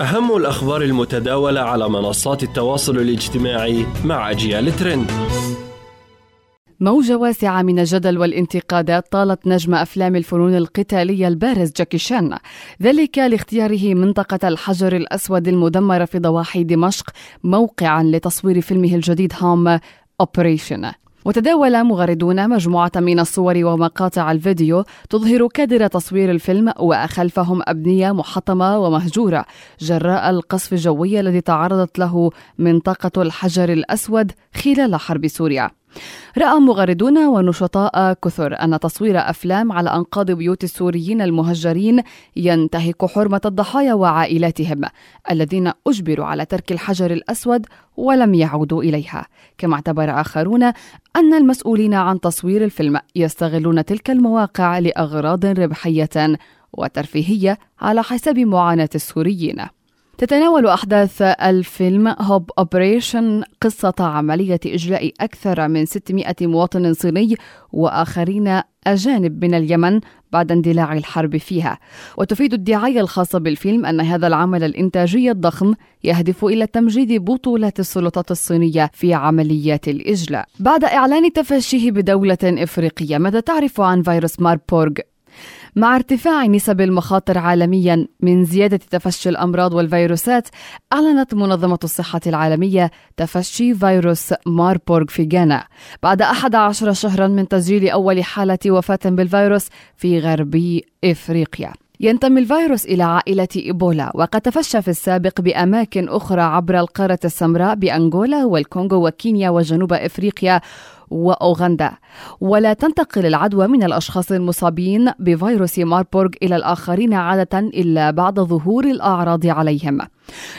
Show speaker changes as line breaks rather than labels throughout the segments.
أهم الأخبار المتداولة على منصات التواصل الاجتماعي مع أجيال ترند.
موجة واسعة من الجدل والانتقادات طالت نجم أفلام الفنون القتالية البارز جاكي شان. ذلك لاختياره منطقة الحجر الأسود المدمرة في ضواحي دمشق موقعا لتصوير فيلمه الجديد Home Operation. وتداول مغردون مجموعة من الصور ومقاطع الفيديو تظهر كادر تصوير الفيلم وخلفهم أبنية محطمة ومهجورة جراء القصف الجوي الذي تعرضت له منطقة الحجر الأسود خلال حرب سوريا. رأى مغردون ونشطاء كثر أن تصوير أفلام على أنقاض بيوت السوريين المهجرين ينتهك حرمة الضحايا وعائلاتهم الذين أجبروا على ترك الحجر الأسود ولم يعودوا إليها. كما اعتبر آخرون أن المسؤولين عن تصوير الفيلم يستغلون تلك المواقع لأغراض ربحية وترفيهية على حساب معاناة السوريين. تتناول أحداث الفيلم Home Operation قصة عملية إجلاء أكثر من 600 مواطن صيني وآخرين أجانب من اليمن بعد اندلاع الحرب فيها. وتفيد الدعاية الخاصة بالفيلم أن هذا العمل الإنتاجي الضخم يهدف إلى تمجيد بطولات السلطات الصينية في عمليات الإجلاء. بعد إعلان تفشيه بدولة إفريقية ماذا تعرف عن فيروس ماربورغ؟ مع ارتفاع نسب المخاطر عالميا من زيادة تفشي الأمراض والفيروسات أعلنت منظمة الصحة العالمية تفشي فيروس ماربورغ في غانا. بعد 11 شهرا من تسجيل أول حالة وفاة بالفيروس في غربي إفريقيا. ينتمي الفيروس إلى عائلة إيبولا وقد تفشى في السابق بأماكن أخرى عبر القارة السمراء بأنغولا والكونغو وكينيا وجنوب إفريقيا وأوغندا. ولا تنتقل العدوى من الأشخاص المصابين بفيروس ماربورغ إلى الآخرين عادة إلا بعد ظهور الأعراض عليهم.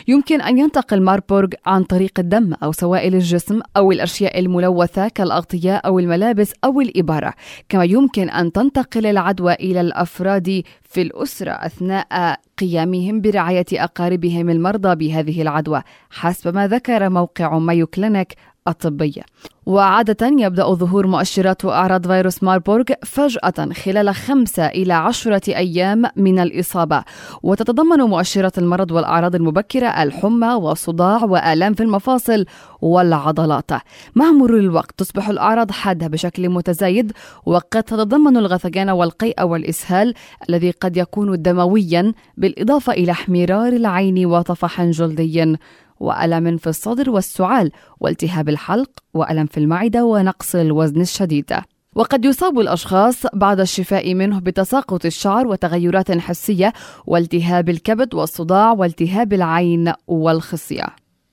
يمكن أن ينتقل ماربورغ عن طريق الدم أو سوائل الجسم أو الأشياء الملوثة كالأغطية أو الملابس أو الإبارة كما يمكن أن تنتقل العدوى إلى الأفراد في الأسرة أثناء قيامهم برعاية أقاربهم المرضى بهذه العدوى. حسب ما ذكر موقع مايو كلينيك الطبية. وعادة يبدأ ظهور مؤشرات وأعراض فيروس ماربورغ فجأة خلال خمسة إلى عشرة أيام من الإصابة. وتتضمن مؤشرات المرض والأعراض المبكرة الحمى والصداع وآلام في المفاصل والعضلات. مع مرور الوقت تصبح الأعراض حادة بشكل متزايد وقد تتضمن الغثيان والقيء والإسهال الذي قد يكون دمويا بالإضافة إلى احمرار العين وطفح جلدي وألم في الصدر والسعال والتهاب الحلق وألم في المعدة ونقص الوزن الشديد. وقد يصاب الأشخاص بعد الشفاء منه بتساقط الشعر وتغيرات حسية والتهاب الكبد والصداع والتهاب العين والخصية.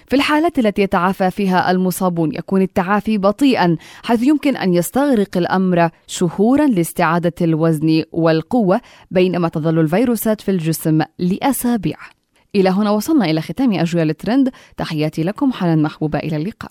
في الحالات التي يتعافى فيها المصابون يكون التعافي بطيئا حيث يمكن أن يستغرق الأمر شهورا لاستعادة الوزن والقوة بينما تظل الفيروسات في الجسم لأسابيع. إلى هنا وصلنا إلى ختام أجيال الترند. تحياتي لكم حنان محبوبة إلى اللقاء.